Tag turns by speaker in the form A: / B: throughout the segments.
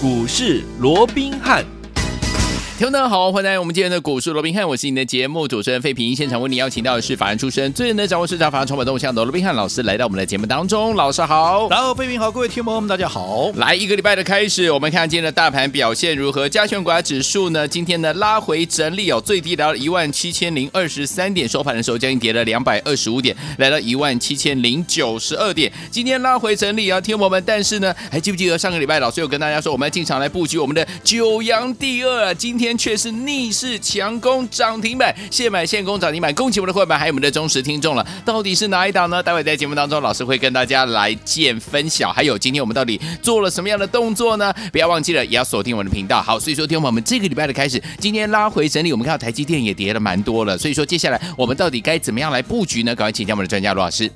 A: 股市罗宾汉。
B: 听众大家好，欢迎来到我们今天的股市罗宾汉，我是你的节目主持人费平。现场为你邀请到的是法案出身、最能掌握市场法案、筹码动向的罗宾汉老师，来到我们的节目当中。老师好，
C: 然后费平好，各位听众朋友们大家好。
B: 来一个礼拜的开始，我们看今天的大盘表现如何？加权股价指数呢？今天呢拉回整理哦，最低来到一万七千零二十三点，收盘的时候将近跌了两百二十五点，来到一万七千零九十二点。今天拉回整理啊，听众朋友们，但是呢，还记不记得上个礼拜老师有跟大家说，我们要进场来布局我们的九阳第二啊？今天却是逆。势强攻涨停板，现买现攻涨停板，恭喜我们的会员，还有我们的忠实听众了。到底是哪一档呢？待会在节目当中，老师会跟大家来见分晓。还有今天我们到底做了什么样的动作呢？不要忘记了，也要锁定我们的频道。好，所以说，听我们这个礼拜的开始，今天拉回整理，我们看到台积电也跌了蛮多了。所以说，接下来我们到底该怎么样来布局呢？赶快请教我们的专家罗老师。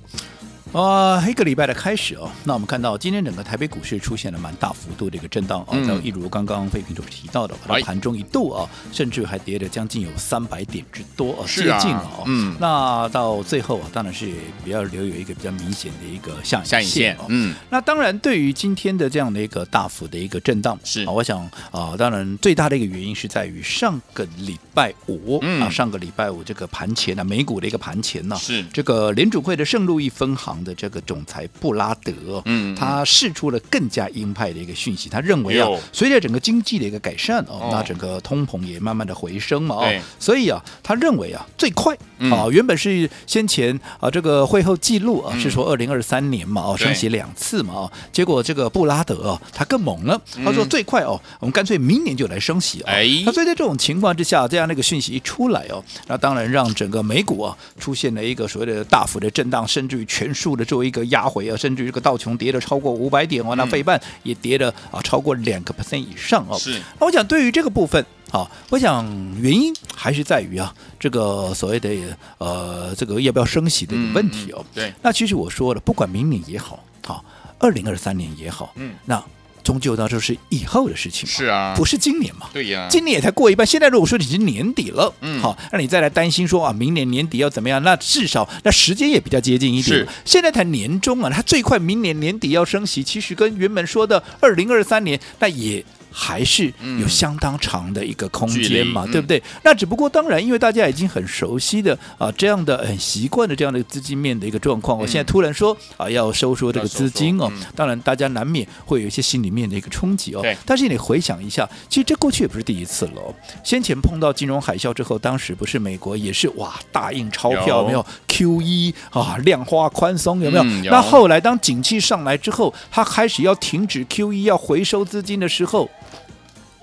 C: 啊，一个礼拜的开始哦，那我们看到今天整个台北股市出现了蛮大幅度的一个震荡啊，就、嗯、一如刚刚费平所提到的，它盘中一度啊，甚至还跌了将近有三百点之多啊，接近了哦。嗯，那到最后啊，当然是比较留有一个比较明显的一个下影线，下影线哦。嗯，那当然对于今天的这样的一个大幅的一个震荡，是。啊，我想啊，当然最大的一个原因是在于上个礼拜五、嗯、啊，上个礼拜五这个盘前呢，美股的一个盘前呢，是。这个联储会的圣路易分行。的这个总裁布拉德，嗯，他释出了更加鹰派的一个讯息，他认为啊，随着整个经济的一个改善哦，那整个通膨也慢慢的回升嘛，哦，所以啊，他认为啊，最快啊，原本是先前啊这个会后记录啊是说二零二三年嘛，哦，升息两次嘛，哦，结果这个布拉德啊，他更猛了，他说最快哦，我们干脆明年就来升息啊，那所以在这种情况之下，这样那个讯息一出来哦，那当然让整个美股啊出现了一个所谓的大幅的震荡，甚至于全数。作为一个压回啊，甚至这个道琼跌了超过五百点哦，那费半也跌了啊超过两个 percent 以上哦。是，那我想对于这个部分啊，我想原因还是在于啊，这个所谓的呃这个要不要升息的一个问题哦。对，那其实我说了，不管明年也好，好二零二三年也好，嗯，那。终究到就是以后的事情，是啊，不是今年嘛？对呀，今年也才过一半。现在如果说已经年底了，嗯，好，那你再来担心说啊，明年年底要怎么样？那至少那时间也比较接近一点。是，现在才年中啊，它最快明年年底要升息，其实跟原本说的二零二三年那也。还是有相当长的一个空间嘛，对不对？那只不过当然，因为大家已经很熟悉的啊这样的很习惯的这样的资金面的一个状况，我现在突然说啊要收缩这个资金哦，当然大家难免会有一些心里面的一个冲击哦。但是你回想一下，其实这过去也不是第一次了。先前碰到金融海啸之后，当时不是美国也是哇大印钞票有没有？QE 啊量化宽松有没有？那后来当景气上来之后，它开始要停止 QE 要回收资金的时候。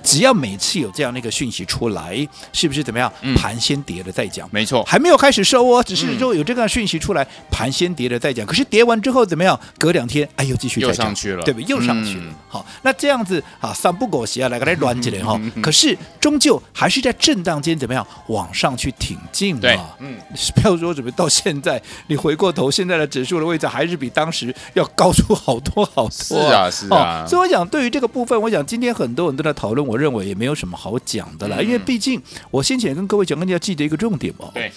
C: 只要每次有这样的一个讯息出来，是不是怎么样？嗯、盘先跌了再讲，没错，还没有开始收哦，只是说有这个讯息出来，嗯、盘先跌了再讲。可是跌完之后怎么样？隔两天，哎呦，继续又上去了，对不对？又上去了。嗯、好，那这样子啊，三不狗血啊，来个来乱起来哈。可是终究还是在震荡间怎么样往上去挺进嘛？对，嗯，不要说怎么到现在，你回过头，现在的指数的位置还是比当时要高出好多好多。是啊，是啊。所以我想，对于这个部分，我想今天很多人都在讨论。我认为也没有什么好讲的了，因为毕竟我先前跟各位讲，你要记得一个重点哦。对，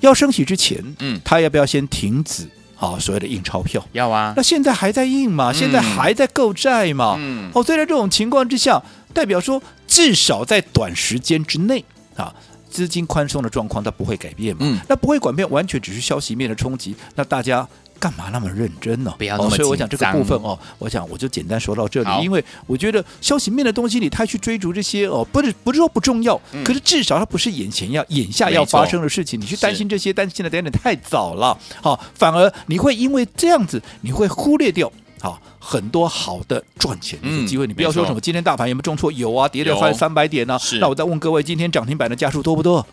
C: 要升息之前，嗯，他要不要先停止啊？所谓的印钞票要啊。那现在还在印嘛？现在还在购债嘛？嗯。哦，所以在这种情况之下，代表说至少在短时间之内啊，资金宽松的状况它不会改变嘛？嗯。那不会改变，完全只是消息面的冲击。那大家。干嘛那么认真呢？不要那么。所以我想这个部分哦，我想我就简单说到这里。因为我觉得消息面的东西，你太去追逐这些哦，不是不是说不重要，可是至少它不是眼前要眼下要发生的事情。你去担心这些，担心的有点太早了。好，反而你会因为这样子，你会忽略掉好很多好的赚钱的机会。你不要说什么今天大盘有没有重挫？有啊，跌了翻三百点呢。那我再问各位，今天涨停板的家数多不多？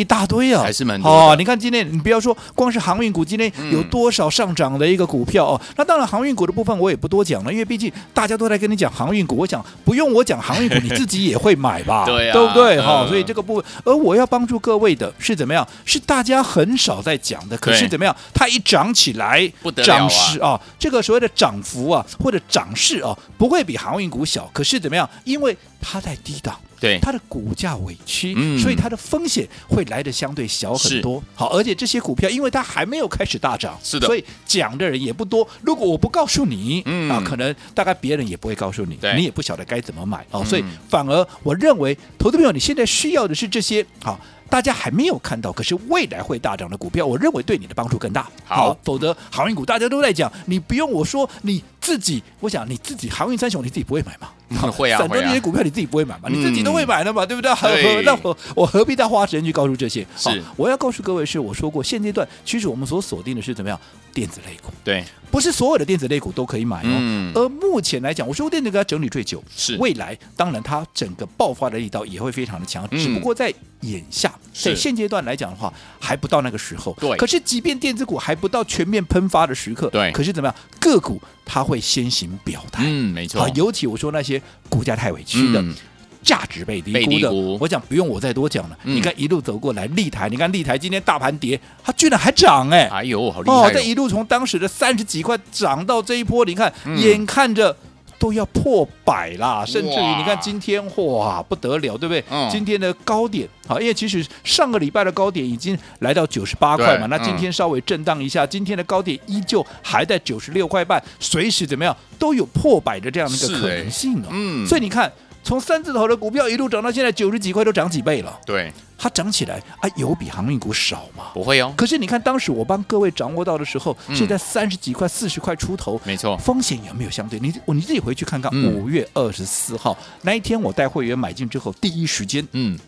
C: 一大堆啊，还是蛮多哦。你看今天，你不要说光是航运股，今天有多少上涨的一个股票哦？那当然，航运股的部分我也不多讲了，因为毕竟大家都在跟你讲航运股。我想不用我讲航运股，你自己也会买吧？对啊，对不对？哈，所以这个部分，而我要帮助各位的是怎么样？是大家很少在讲的，可是怎么样？它一涨起来，不得了啊！涨势啊，这个所谓的涨幅啊，或者涨势啊，不会比航运股小。可是怎么样？因为它在低档。
B: 对
C: 它的股价委屈，
B: 嗯
C: 所以它的风险会来的相对小很多。好，而且这些股票因为它还没有开始大涨，
B: 是的
C: 所以讲的人也不多。如果我不告诉你，
B: 嗯
C: 啊，可能大概别人也不会告诉你
B: 对，
C: 你也不晓得该怎么买哦。
B: 嗯
C: 所以反而我认为，投资朋友你现在需要的是这些好。大家还没有看到，可是未来会大涨的股票，我认为对你的帮助更大。
B: 好
C: 否则航运股大家都在讲，你不用我说你自己，我想你自己航运三雄你自己不会买吗？
B: 嗯会啊
C: 散装
B: 会啊
C: 这些股票你自己不会买吗？
B: 嗯
C: 你自己都会买的嘛，对不对？
B: 对
C: 那我我何必再花时间去告诉这些？
B: 是
C: 好我要告诉各位是，我说过现阶段其实我们所锁定的是怎么样电子类股，
B: 对，
C: 不是所有的电子类股都可以买哦。
B: 嗯
C: 而目前来讲，我说电子股要整理最久，
B: 是
C: 未来当然它整个爆发的力道也会非常的强，
B: 嗯
C: 只不过在眼下现阶段来讲的话，还不到那个时候。
B: 对
C: 可是即便电子股还不到全面喷发的时刻，
B: 对
C: 可是怎么样，个股它会先行表态。
B: 嗯，没错
C: 好，，尤其我说那些股价太委屈的。
B: 嗯
C: 价值被低估的，
B: 估
C: 我讲不用我再多讲了。
B: 嗯
C: 你看一路走过来，立台，你看立台今天大盘跌，它居然还涨哎、
B: 哎呦，好厉
C: 哦，
B: 害哦！
C: 这一路从当时的三十几块涨到这一波，你看，
B: 嗯
C: 眼看着都要破百啦，甚至
B: 于
C: 你看今天哇不得了，对不对？
B: 嗯
C: 今天的高点好，因为其实上个礼拜的高点已经来到九十八块嘛，那今天稍微震荡一下，今天的高点依旧还在九十六块半，随时怎么样都有破百的这样的一个可能性哦。
B: 嗯
C: 所以你看。从三字头的股票一路涨到现在九十几块，都涨几倍了。
B: 对，
C: 它涨起来啊，有比航运股少吗？
B: 不会哦，
C: 可是你看，当时我帮各位掌握到的时候，
B: 嗯。
C: 是在三十几块、四十块出头，
B: 没错，
C: 风险有没有相对？你你自己回去看看，
B: 嗯。
C: 五月二十四号那一天，我带会员买进之后，第一时间
B: 嗯，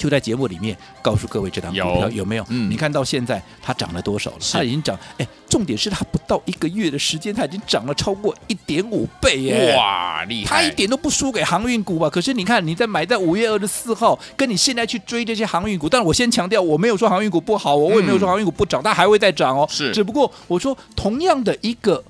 C: 就在节目里面告诉各位这档股票
B: 有
C: 有没有？
B: 嗯
C: 你看到现在它涨了多少了？它已经涨，哎，重点是它不到一个月的时间，它已经涨了超过一点五倍耶！
B: 哇，厉害，
C: 它一点都不输给航运股吧？可是你看，你在买在五月二十四号，跟你现在去追这些航运股，但我先强调，我没有说航运股不好，我也没有说航运股不涨，它还会再涨哦。
B: 是
C: 只不过我说同样的一个。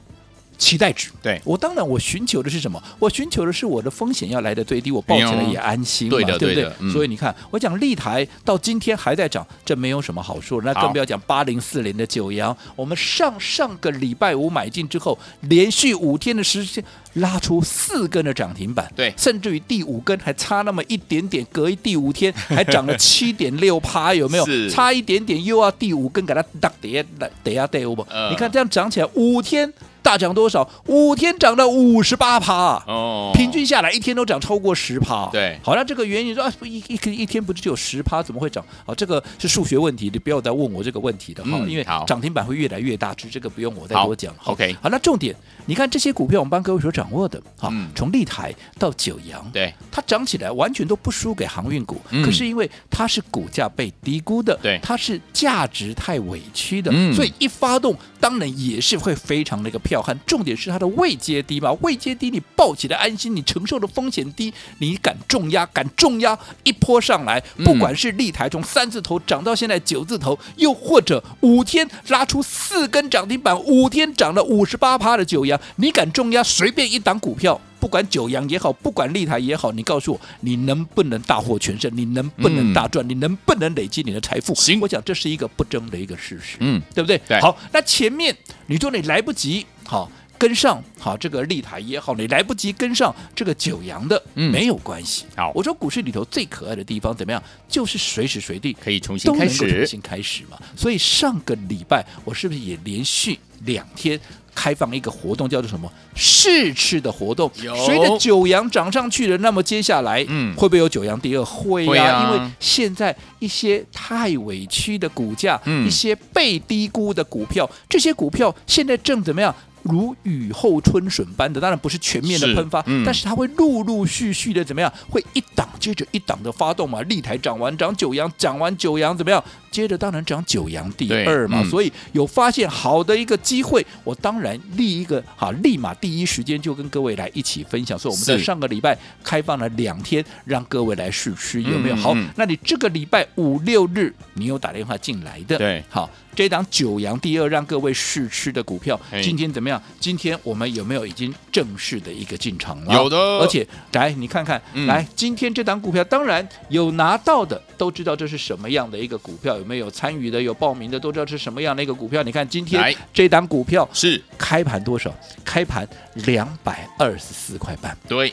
C: 期待值，
B: 对
C: 我当然我寻求的是什么？我寻求的是我的风险要来的最低，我抱起来也安心嘛，
B: 对的
C: 对不
B: 对
C: 所以你看，我讲立台到今天还在涨，这没有什么好说的。那更不要讲八零四零的九阳，我们上上个礼拜五买进之后，连续五天的时间拉出四根的涨停板，
B: 对
C: 甚至于第五根还差那么一点点，隔一第五天还涨了 七点六趴，有没有？差一点点又要第五根给它打跌来跌啊跌不？
B: 呃
C: 你看这样涨起来五天。大涨多少？五天涨了五十八趴，
B: 哦，
C: 平均下来一天都涨超过十趴。
B: 对。
C: 好，那这个原因说啊，一一一一天不是只有十趴，怎么会涨？好，这个是数学问题，你不要再问我这个问题的哈，因
B: 为
C: 涨停板会越来越大，只是这个不用我再多讲。
B: OK
C: 好，那重点，你看这些股票我们帮各位所掌握的，好
B: 嗯，
C: 从立台到九阳，
B: 对，
C: 它涨起来完全都不输给航运股，
B: 嗯。
C: 可是因为它是股价被低估的，
B: 对。
C: 它是价值太委屈的，
B: 嗯。
C: 所以一发动当然也是会非常的一个彪悍。重点是它的位阶低嘛，位阶低你抱起来安心，你承受的风险低，你敢重压，敢重压一波上来，
B: 嗯
C: 不管是立台从三字头涨到现在九字头，又或者五天拉出四根涨停板，五天涨了五十八趴的九阳，你敢重压随便一档股票？不管九阳也好，不管立台也好，你告诉我，你能不能大获全胜？你能不能大赚？你能不能累积你的财富？
B: 行
C: 我想这是一个不争的一个事实，
B: 嗯，
C: 对不对？
B: 对
C: 好，那前面你说你来不及，好。跟上好这个立台也好，你来不及跟上这个九阳的，
B: 嗯
C: 没有关系。
B: 好
C: 我说股市里头最可爱的地方怎么样？就是随时随地
B: 可以重新
C: 开始重，新开始嘛。所以上个礼拜我是不是也连续两天开放一个活动，叫做什么试吃的活
B: 动？
C: 随着九阳涨上去了，那么接下来，
B: 嗯
C: 会不会有九阳第二？会
B: 会啊
C: 因为现在一些太委屈的股价，
B: 嗯
C: 一些被低估的股票，这些股票现在正怎么样？如雨后春笋般的，当然不是全面的喷发，
B: 嗯
C: 但是它会陆陆续续的怎么样？会一档接着一档的发动嘛。立台涨完涨九阳，涨完九阳怎么样？接着当然涨九阳第二嘛。
B: 嗯
C: 所以有发现好的一个机会，我当然立一个哈，立马第一时间就跟各位来一起分享。所以我们在上个礼拜开放了两天，让各位来试吃，有没有？好那你这个礼拜五六日你有打电话进来的，
B: 对
C: 好，这档九阳第二让各位试吃的股票，今天怎么样？今天我们有没有已经正式的一个进场了？
B: 有的
C: 而且来你看看，
B: 嗯
C: 来今天这档股票，当然有拿到的都知道这是什么样的一个股票，有没有参与的、有报名的都知道是什么样的一个股票。你看今天这档股票
B: 是
C: 开盘多少？开盘两百二十四块半。
B: 对，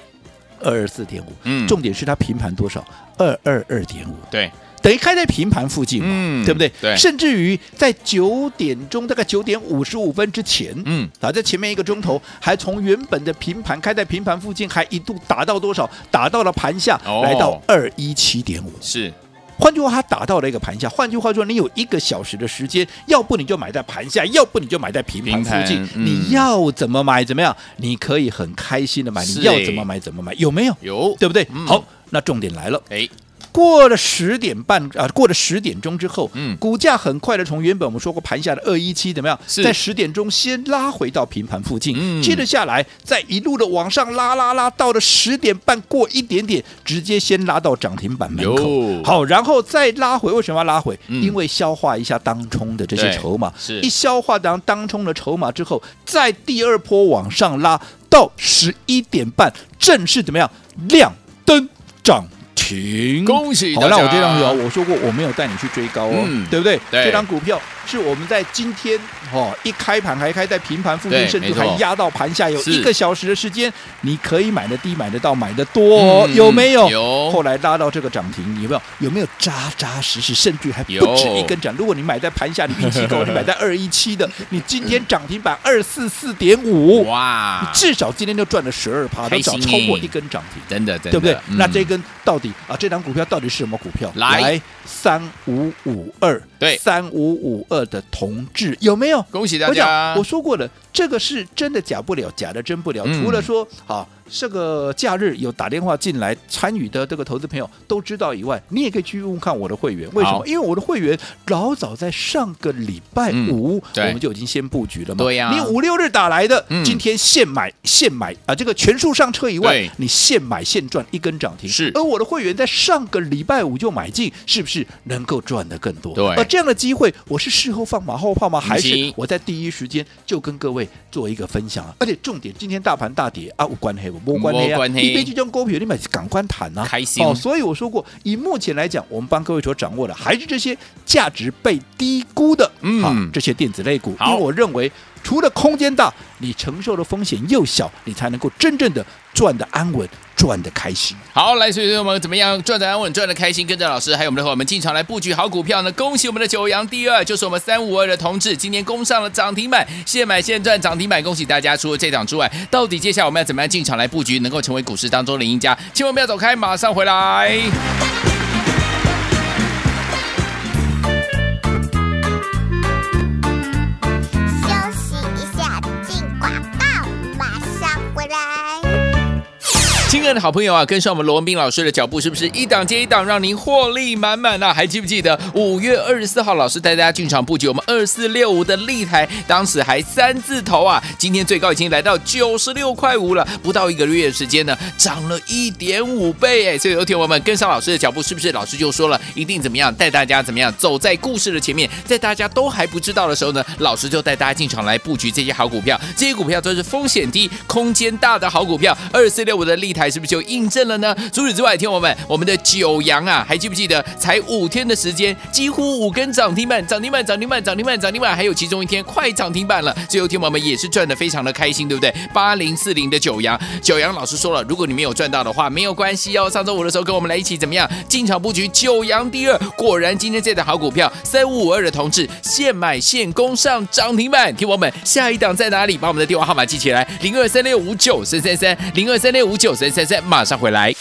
C: 二二四点五，
B: 嗯
C: 重点是它平盘多少？二二二点五，
B: 对，
C: 等于开在平盘附近嘛，
B: 嗯
C: 对不对？
B: 对
C: 甚至于在九点钟，大概九点五十五分之前，
B: 嗯，
C: 啊，在前面一个钟头，还从原本的平盘开在平盘附近，还一度打到多少？打到了盘下，
B: 哦
C: 来到二一七点五。
B: 是，
C: 换句话，它打到了一个盘下。换句话说，你有一个小时的时间，要不你就买在盘下，要不你就买在平盘附近。
B: 嗯
C: 你要怎么买怎么样？你可以很开心的
B: 买，
C: 你要怎么买怎么买，有没有？
B: 有，
C: 对不对？
B: 嗯
C: 好，那重点来了。
B: 哎，
C: 过了十点半啊，过了十点钟之后，
B: 嗯。
C: 股价很快的从原本我们说过盘下的二一七怎么
B: 样，
C: 在十点钟先拉回到平盘附近，
B: 嗯。
C: 接着下来再一路的往上拉拉拉，到了十点半过一点点，直接先拉到涨停板门口。好，然后再拉回，为什么要拉回？
B: 嗯。
C: 因为消化一下当冲的这些筹码，
B: 是。
C: 一消化当当冲的筹码之后，再第二波往上拉到十一点半，正式怎么样？亮灯涨
B: 恭喜大家！
C: 那我这张股票，我说过我没有带你去追高哦，
B: 嗯
C: 对不对？
B: 对
C: 这张股票是我们在今天哦一开盘还开在平盘附近，甚至还压到盘下，有一个小时的时间，你可以买的低，买得到，买的多哦，
B: 嗯
C: 有没有？
B: 有
C: 后来拉到这个涨停，有没有？有没有扎扎实实，甚至还不止一根涨？如果你买在盘下，你运气够，你买在二一七的，你今天涨停板二四四点五，
B: 哇
C: 你，至少今天就赚了十二趴，都
B: 开心
C: 找超
B: 过
C: 一根涨停。
B: 真的，真的，
C: 对不对？
B: 嗯
C: 那这根到底啊，这张股票到底是什么股票？
B: 来
C: 三五五二，
B: 对
C: 三五五二的同志有没有？
B: 恭喜大
C: 我
B: 家
C: 讲，我说过了，这个是真的假不了，假的真不了。
B: 嗯
C: 除了说啊，这个假日有打电话进来参与的这个投资朋友都知道以外，你也可以去问问看我的会员，为什么？因为我的会员老早在上个礼拜五，
B: 嗯
C: 我们就已经先布局了嘛。
B: 对呀
C: 你五六日打来的，
B: 嗯
C: 今天现买现买啊，这个全数上车以外，你现买现赚一根涨停。
B: 是
C: 而我的会员在上个礼拜五就买进，是不是能够赚的更多？
B: 对
C: 而这样的机会，我是事后放马后炮吗？还是
B: 是
C: 我在第一时间就跟各位做一个分享啊？而且重点，今天大盘大跌啊，无关系，无关系啊，
B: 没关系。
C: 一杯这种股票，你买赶快谈啊，
B: 开心。
C: 哦。所以我说过，以目前来讲，我们帮各位所掌握的还是这些价值被低估的，
B: 嗯。
C: 好这些电子类股，因为我认为除了空间大，你承受的风险又小，你才能够真正的赚的安稳，赚的开心。
B: 好，来，所以我们怎么样赚的安稳，赚的开心？跟着老师还有我们的伙伴们进场来布局好股票呢？恭喜我们的九阳第二，就是我们三五二的同志，今天攻上了涨停板，现买现赚涨停板，恭喜大家！除了这档之外，到底接下来我们要怎么样进场来布局，能够成为股市当中的赢家？千万不要走开，马上回来。的好朋友啊，跟上我们罗文斌老师的脚步，是不是一档接一档，让您获利满满啊？还记不记得五月二十四号，老师带大家进场布局我们二四六五的立台，当时还三字头啊，今天最高已经来到九十六块五了，不到一个月的时间呢，涨了一点五倍哎！所以有听我们跟上老师的脚步，是不是老师就说了，一定怎么样带大家怎么样走在故事的前面，在大家都还不知道的时候呢，老师就带大家进场来布局这些好股票，这些股票都是风险低、空间大的好股票，二四六五的立台是是不是就印证了呢？除此之外，听我们，我们的九阳啊，还记不记得？才五天的时间，几乎五根涨停板，涨停板，涨停板，涨停板，涨停板，还有其中一天快涨停板了。最后听我们也是赚的非常的开心，对不对？八零四零的九阳，九阳老师说了，如果你没有赚到的话，没有关系哦。上周五的时候跟我们来一起怎么样进场布局九阳第二，果然今天这档好股票三五五二的同志现买现攻上涨停板。听我们下一档在哪里？把我们的电话号码记起来，零二三六五九三三三，零二三六五九三三再，马上回来。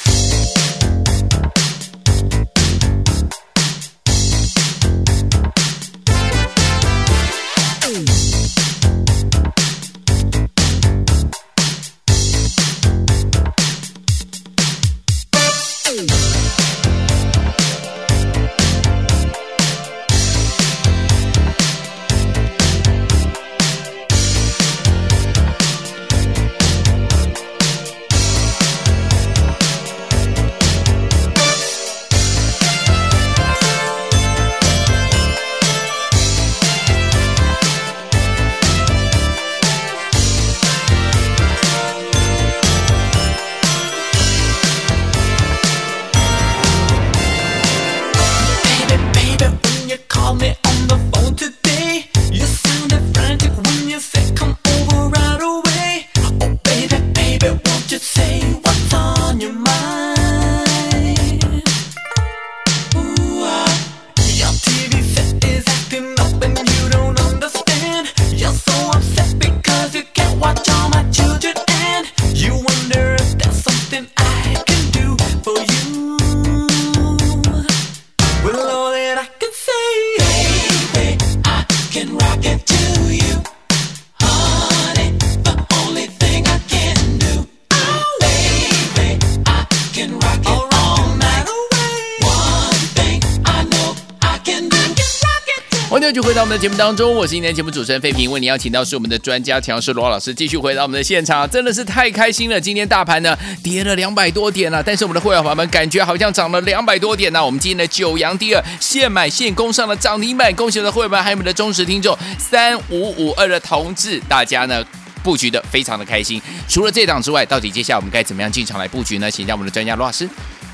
B: 们继续回到我们的节目当中，我是今天节目主持人费平，为您邀请到是我们的专家强势罗老师，继续回到我们的现场，真的是太开心了。今天大盘呢跌了两百多点了，但是我们的会员朋友们感觉好像涨了两百多点呢。我们今天的九阳第二现买现攻上了涨停板，恭喜我们的会员们还有我们的忠实听众三五五二的同志，大家呢布局的非常的开心。除了这档之外，到底接下来我们该怎么样进场来布局呢？请教我们的专家罗老师。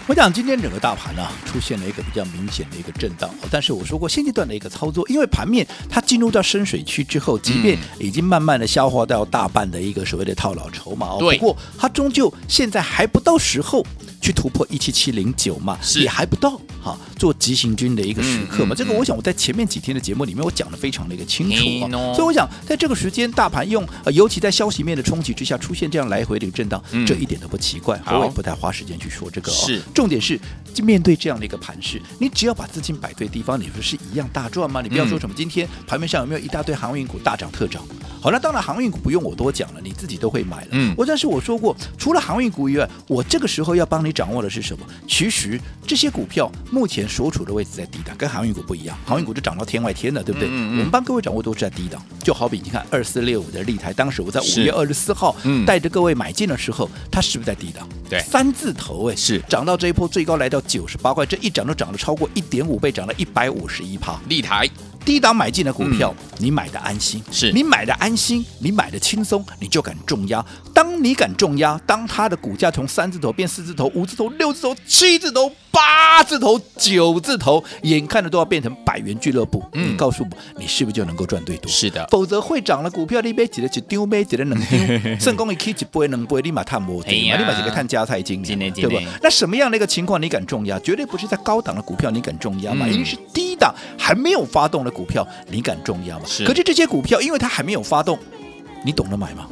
C: 我讲今天整个大盘呢、啊、出现了一个比较明显的一个震荡，但是我说过现阶段的一个操作，因为盘面它进入到深水区之后，即便已经慢慢的消化掉大半的一个所谓的套牢筹码，
B: 哦，
C: 不过它终究现在还不到时候去突破一七七零九嘛，
B: 是
C: 也还不到哈做急行军的一个时刻嘛。这个我想我在前面几天的节目里面我讲的非常的一个清楚啊，
B: 嗯、
C: 所以我想在这个时间大盘用呃尤其在消息面的冲击之下出现这样来回的一个震荡，
B: 嗯、
C: 这一点都不奇怪，我也不太花时间去说这个、哦。
B: 是
C: 重点是。面对这样的一个盘势，你只要把资金摆对地方，你不是一样大赚吗？你不要说什么今天盘面上有没有一大堆航运股大涨特涨？好，那当然航运股不用我多讲了，你自己都会买了。嗯，我但是我说过，除了航运股以外，我这个时候要帮你掌握的是什么？其实这些股票目前所处的位置在低档，跟航运股不一样。航运股就涨到天外天了，对不对？嗯嗯、我们帮各位掌握都是在低档，就好比你看二四六五的立台，当时我在五月二十四号带着各位买进的时候，它是不是在低档？
B: 对，
C: 三字头哎，
B: 是涨
C: 到这一波最高来到九十八块，这一涨都涨了超过一点五倍，涨了一百五十一趴。
B: 立台
C: 低档买进的股票，嗯、你买的安心，
B: 是。
C: 你买的安心，你买的轻松，你就敢重压。当你敢重压，当它的股价从三字头变四字头、五字头、六字头、七字头、八字头、九字头，眼看着都要变成百元俱乐部，嗯、你告诉我，你是不是就能够赚最多？
B: 是的，
C: 否则会涨了股票，你别几的就丢，别几的能丢，成功一 K 几波能波，立马探摩，对嘛？立马几个探加菜金，对不？那什么样的一个情况你敢重压？绝对不是在高档的股票你敢重压嘛，因为是低档还没有发动的股票，你敢重压吗？
B: 是。
C: 可是这些股票，因为它还没有发动，你懂得买吗？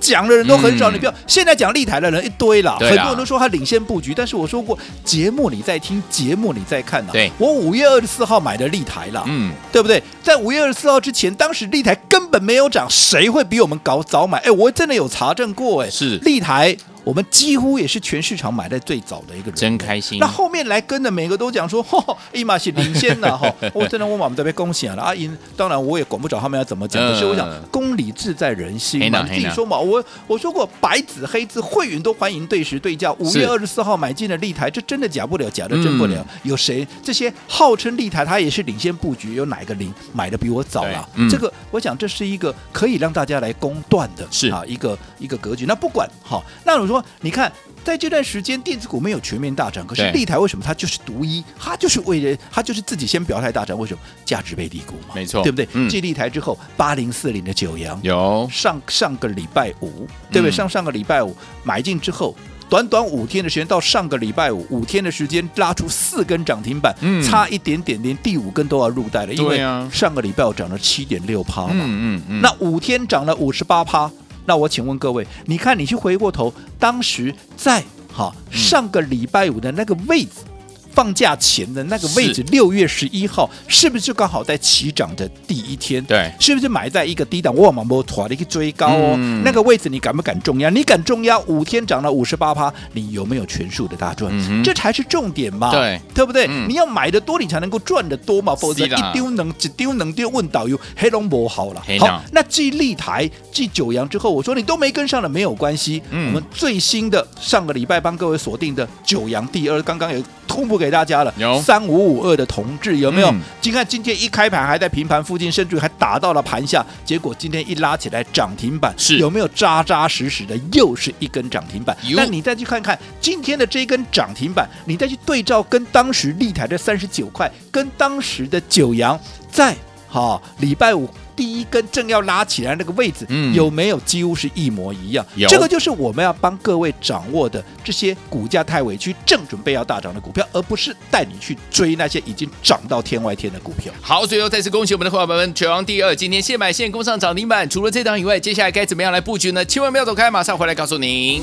C: 讲的人都很少，嗯、你不要现在讲立台的人一堆了，很多人都说他领先布局，但是我说过节目你在听，节目你在看呐、啊。
B: 对，
C: 我五月二十四号买的立台了，
B: 嗯，
C: 对不对？在五月二十四号之前，当时立台根本没有涨，谁会比我们搞早买？哎，我真的有查证过，哎，
B: 是
C: 立台。我们几乎也是全市场买在最早的一个人，
B: 真开心。
C: 那后面来跟的每个都讲说，嚯，伊玛是领先了哈。我真的我们这边恭喜啊阿英。当然我也管不着他们要怎么讲，可是我想公理自在人心嘛，你自己说嘛。我我说过白纸黑字，会员都欢迎对时对价。五月二十四号买进的立台，这真的假不了，假的真不了。有谁这些号称立台，他也是领先布局，有哪个零买的比我早了？这个我想这是一个可以让大家来公断的，是啊，一个一个格局。那不管好，那我说你看。在这段时间，电子股没有全面大涨，可是立台为什么它就是独一？它就是为人，它就是自己先表态大涨。为什么？价值被低估嘛，
B: 没错，
C: 对不对？继、
B: 嗯、
C: 立台之后，八零四零的九阳
B: 有
C: 上上个礼拜五，对不对？嗯、上上个礼拜五买进之后，短短五天的时间，到上个礼拜五五天的时间，拉出四根涨停板，嗯、差一点点，连第五根都要入袋了。因为上个礼拜五涨了七点六趴嘛，嗯嗯嗯，那五天涨了五十八趴。那我请问各位，你看你去回过头，当时在哈上个礼拜五的那个位置。放假前的那个位置，六月十一号，是不是就刚好在起涨的第一天？
B: 对，
C: 是不是买在一个低档？我往摩托的一个追高哦，嗯、那个位置你敢不敢重压？你敢重压？五天涨了五十八趴，你有没有全数的大赚？嗯、这才是重点嘛，
B: 对，
C: 对不对？
B: 嗯、
C: 你要买的多，你才能够赚的多嘛，否则一丢能一丢能丢问导游黑龙博好了。好，那继立台继九阳之后，我说你都没跟上了没有关系，嗯、我们最新的上个礼拜帮各位锁定的九阳第二，刚刚有。公布给大家了，有三五五二的同志有没有？你、嗯、看今天一开盘还在平盘附近，甚至还打到了盘下，结果今天一拉起来涨停板，是有没有扎扎实实的又是一根涨停板？有那你再去看看今天的这一根涨停板，你再去对照跟当时立台的三十九块，跟当时的九阳在哈礼拜五。第一根正要拉起来那个位置，嗯、有没有几乎是一模一样？有这个就是我们要帮各位掌握的这些股价太委屈，正准备要大涨的股票，而不是带你去追那些已经涨到天外天的股票。
B: 好，最后再次恭喜我们的伙伴们，全王第二，今天现买现攻上涨停板。除了这档以外，接下来该怎么样来布局呢？千万不要走开，马上回来告诉您。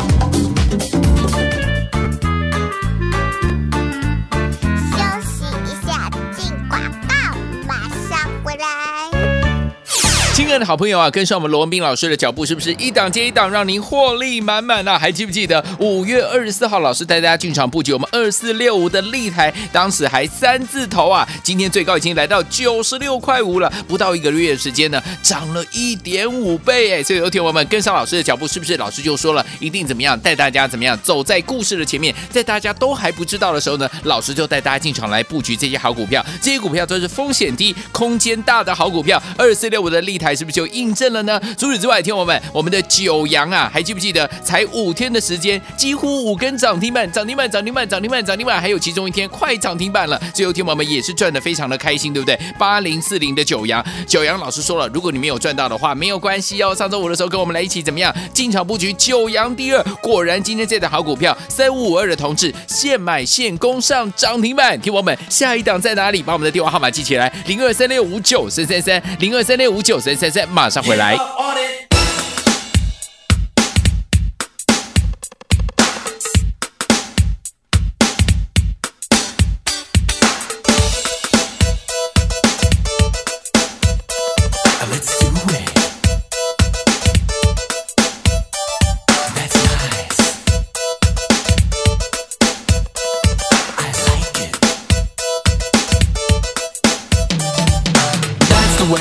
B: 的好朋友啊，跟上我们罗文斌老师的脚步，是不是一档接一档，让您获利满满啊？还记不记得五月二十四号，老师带大家进场布局我们二四六五的立台，当时还三字头啊，今天最高已经来到九十六块五了，不到一个月的时间呢，涨了一点五倍哎！所以有听友们跟上老师的脚步，是不是老师就说了，一定怎么样带大家怎么样走在故事的前面，在大家都还不知道的时候呢，老师就带大家进场来布局这些好股票，这些股票都是风险低、空间大的好股票，二四六五的。立台是不就印证了呢？除此之外，听我们，我们的九阳啊，还记不记得？才五天的时间，几乎五根涨停板，涨停板，涨停板，涨停板，涨停板，还有其中一天快涨停板了。最后，听我们也是赚的非常的开心，对不对？八零四零的九阳，九阳老师说了，如果你没有赚到的话，没有关系哦。上周五的时候，跟我们来一起怎么样？进场布局九阳第二，果然今天这档好股票三五五二的同志，现买现攻上涨停板。听我们，下一档在哪里？把我们的电话号码记起来，零二三六五九三三三，零二三六五九。三三三，马上回来。回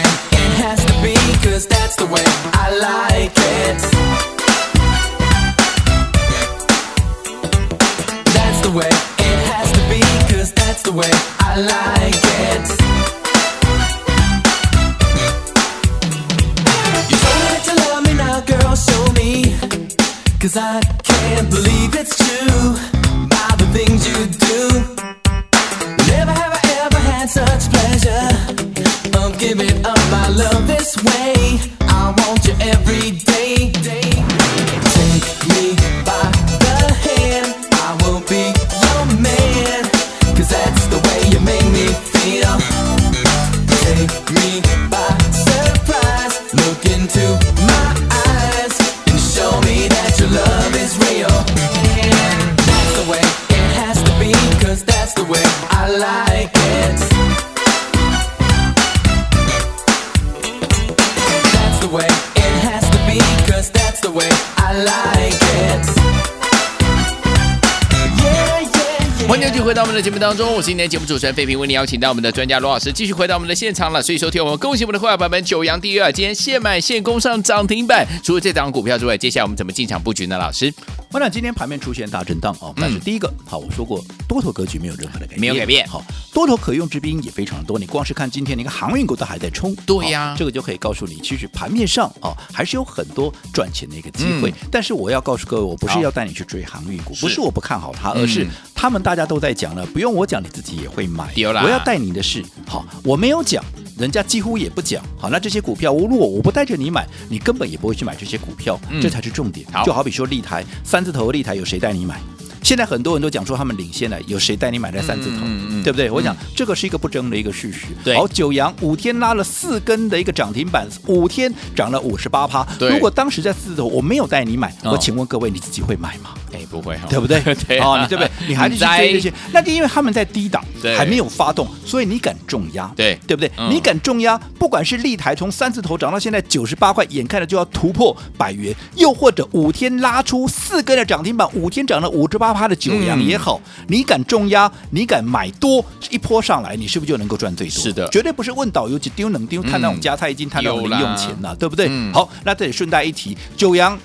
B: 的节目当中，我是今天节目主持人费平，为你邀请到我们的专家罗老师继续回到我们的现场了。所以，收听我们恭喜我们的会员朋友们，九阳第二，今天现买现攻上涨停板。除了这档股票之外，接下来我们怎么进场布局呢？老师，
C: 我想今天盘面出现大震荡哦，但是第一个，好，我说过多头格局没有任何的改变，
B: 没有改变。
C: 好，多头可用之兵也非常多。你光是看今天那个航运股都还在冲，
B: 对呀，
C: 这个就可以告诉你，其实盘面上哦还是有很多赚钱的一个机会。但是我要告诉各位，我不是要带你去追航运股，不是我不看好它，而是他们大家都在讲了，不用我讲。你自己也会买，我要带你的是好，我没有讲，人家几乎也不讲，好，那这些股票，我如果我不带着你买，你根本也不会去买这些股票，嗯、这才是重点。就好比说，立台三字头的丽台，有谁带你买？现在很多人都讲说他们领先了，有谁带你买在三字头？嗯嗯、对不对？我讲、嗯、这个是一个不争的一个事
B: 实。
C: 好，九阳五天拉了四根的一个涨停板，五天涨了五十八趴。如果当时在四字头，我没有带你买，哦、我请问各位，你自己会买吗？
B: 哎，不会，
C: 对不对？
B: 对啊、
C: 哦，你对不对？你还是去追这些？那就因为他们在低
B: 档，
C: 还没有发动，所以你敢重压，
B: 对
C: 对不对？
B: 嗯、
C: 你敢重压，不管是立台从三字头涨到现在九十八块，眼看着就要突破百元，又或者五天拉出四根的涨停板，五天涨了五十八趴的九阳也。好，你敢重压，你敢买多，一波上来，你是不是就能够赚最多？
B: 是的，
C: 绝对不是问导游去丢能丢，看那种加菜金，看那种零用钱了，对不对？
B: 嗯、
C: 好，那这里顺带一提，九阳，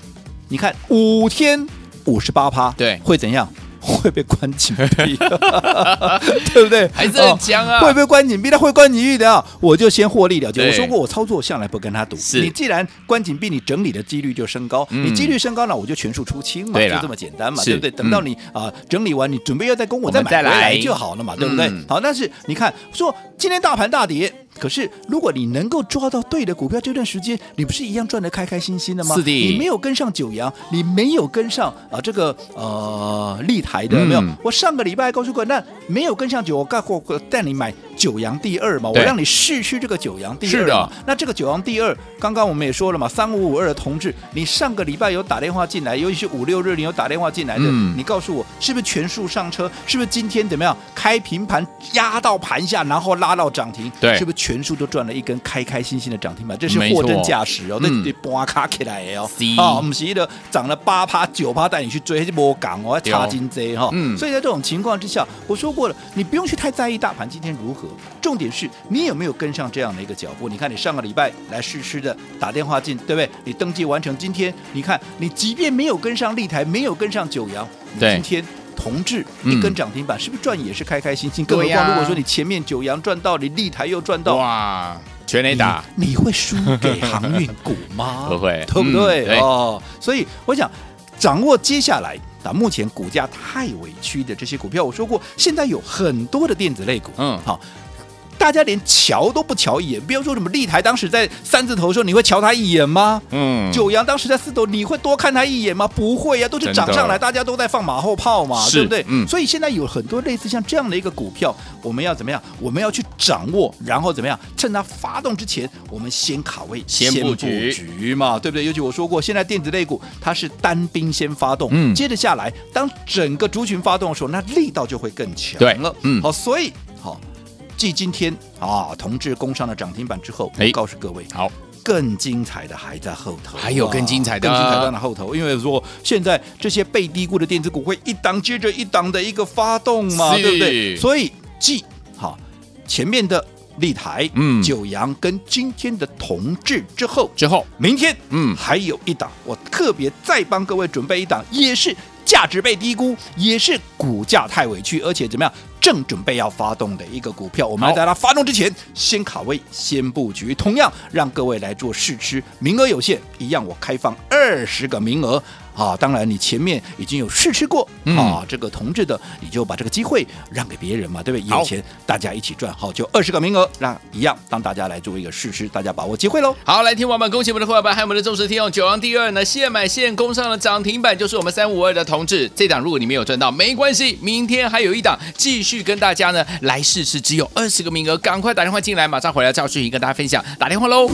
C: 你看五天五十八趴，
B: 对，
C: 会怎样？会被关紧闭，对不对？
B: 还是很僵啊！
C: 会被关紧闭，他会关紧闭的啊！我就先获利了结。我说过，我操作向来不跟他
B: 赌。
C: 你既然关紧闭，你整理的几率就升高。你几率升高了，我就全数出清嘛，就这么简单嘛，对不对？等到你啊整理完，你准备要再跟我再买回来就好了嘛，对不对？好，但是你看，说今天大盘大跌。可是，如果你能够抓到对的股票，这段时间你不是一样赚得开开心心的吗？
B: 是的。
C: 你没有跟上九阳，你没有跟上啊这个呃立台的、嗯、没有？我上个礼拜告诉过，那没有跟上九，我告过带你买九阳第二嘛，我让你试吃这个九阳第二。
B: 是的。
C: 那这个九阳第二，刚刚我们也说了嘛，三五五二的同志，你上个礼拜有打电话进来，尤其是五六日你有打电话进来的，
B: 嗯、
C: 你告诉我是不是全数上车？是不是今天怎么样开平盘压到盘下，然后拉到涨停？
B: 对，
C: 是不是全数都赚了一根开开心心的涨停板？这是货真价实哦，那得刮卡起来哦。啊，我们是的涨了八趴九趴带你去追，这波港哦，差金贼哈。嗯，所以在这种情况之下，我说过了，你不用去太在意大盘今天如何，重点是你有没有跟上这样的一个脚步。你看，你上个礼拜来试吃的打电话进，对不对？你登记完成，今天你看，你即便没有跟上立台，没有跟上九阳，你今天同志一根涨停板，是不是赚也是开开心心？更何况如果说你前面九阳赚到，你立台又赚到，
B: 哇！全垒打，
C: 你会输给航运股吗？
B: 不会，
C: 对不对？哦，所以我想掌握接下来啊，目前股价太委屈的这些股票，我说过，现在有很多的电子类股，嗯，好。大家连瞧都不瞧一眼，不要说什么立台，当时在三字头的时候，你会瞧他一眼吗？嗯，九阳当时在四头，你会多看他一眼吗？不会呀、啊，都是涨上来，大家都在放马后炮嘛，对不对？嗯，所以现在有很多类似像这样的一个股票，我们要怎么样？我们要去掌握，然后怎么样？趁它发动之前，我们先卡位，
B: 先布局，
C: 嘛，对不对？尤其我说过，现在电子类股它是单兵先发动，嗯，接着下来，当整个族群发动的时候，那力道就会更强了，嗯，好，所以好。继今天啊，同志攻上了涨停板之后，我告诉各位，好，更精彩的还在后头，
B: 还有更精彩的，
C: 更精彩的在后头。因为说现在这些被低估的电子股会一档接着一档的一个发动嘛，对不对？所以继好前面的立台、嗯，九阳跟今天的同志之后，
B: 之后。
C: 明天嗯。还有一档，我特别再帮各位准备一档，也是价值被低估，也是股价太委屈，而且怎么样？正准备要发动的一个股票，我们要在它发动之前先卡位、先布局，同样让各位来做试吃，名额有限，一样我开放二十个名额。啊，当然你前面已经有试吃过、嗯、啊，这个同志的，你就把这个机会让给别人嘛，对不对？有钱大家一起赚，好，就二十个名额，让一样当大家来做一个试吃，大家把握机会喽。
B: 好，来听我们恭喜我们的伙伴，还有我们的忠实听众，九阳第二呢，现买现攻上了涨停板，就是我们三五二的同志。这档如果你没有赚到，没关系，明天还有一档继续跟大家呢来试吃，只有二十个名额，赶快打电话进来，马上回来赵旭跟大家分享，打电话喽。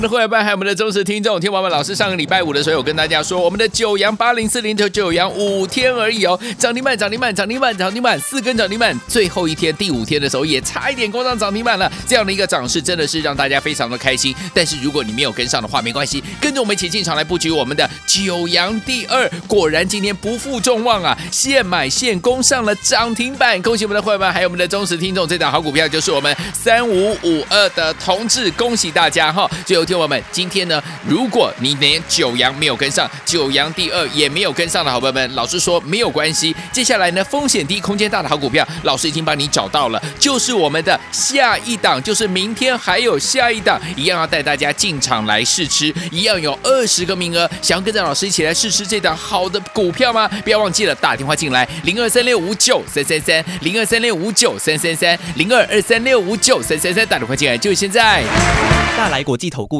B: 们的会员班还有我们的忠实听众，听完我们老师上个礼拜五的时候有跟大家说，我们的九阳八零四零九九阳五天而已哦，涨停板涨停板涨停板涨停板四根涨停板，最后一天第五天的时候也差一点攻上涨停板了，这样的一个涨势真的是让大家非常的开心。但是如果你没有跟上的话，没关系，跟着我们一起进场来布局我们的九阳第二，果然今天不负众望啊，现买现攻上了涨停板，恭喜我们的会员班还有我们的忠实听众，这档好股票就是我们三五五二的同志，恭喜大家哈，就。听友们，今天呢，如果你连九阳没有跟上，九阳第二也没有跟上的好朋友们，老师说没有关系。接下来呢，风险低、空间大的好股票，老师已经帮你找到了，就是我们的下一档，就是明天还有下一档，一样要带大家进场来试吃，一样有二十个名额，想要跟着老师一起来试吃这档好的股票吗？不要忘记了打电话进来，零二三六五九三三三，零二三六五九三三三，零二二三六五九三三三，打电话进来就是现在。
D: 大来国际投顾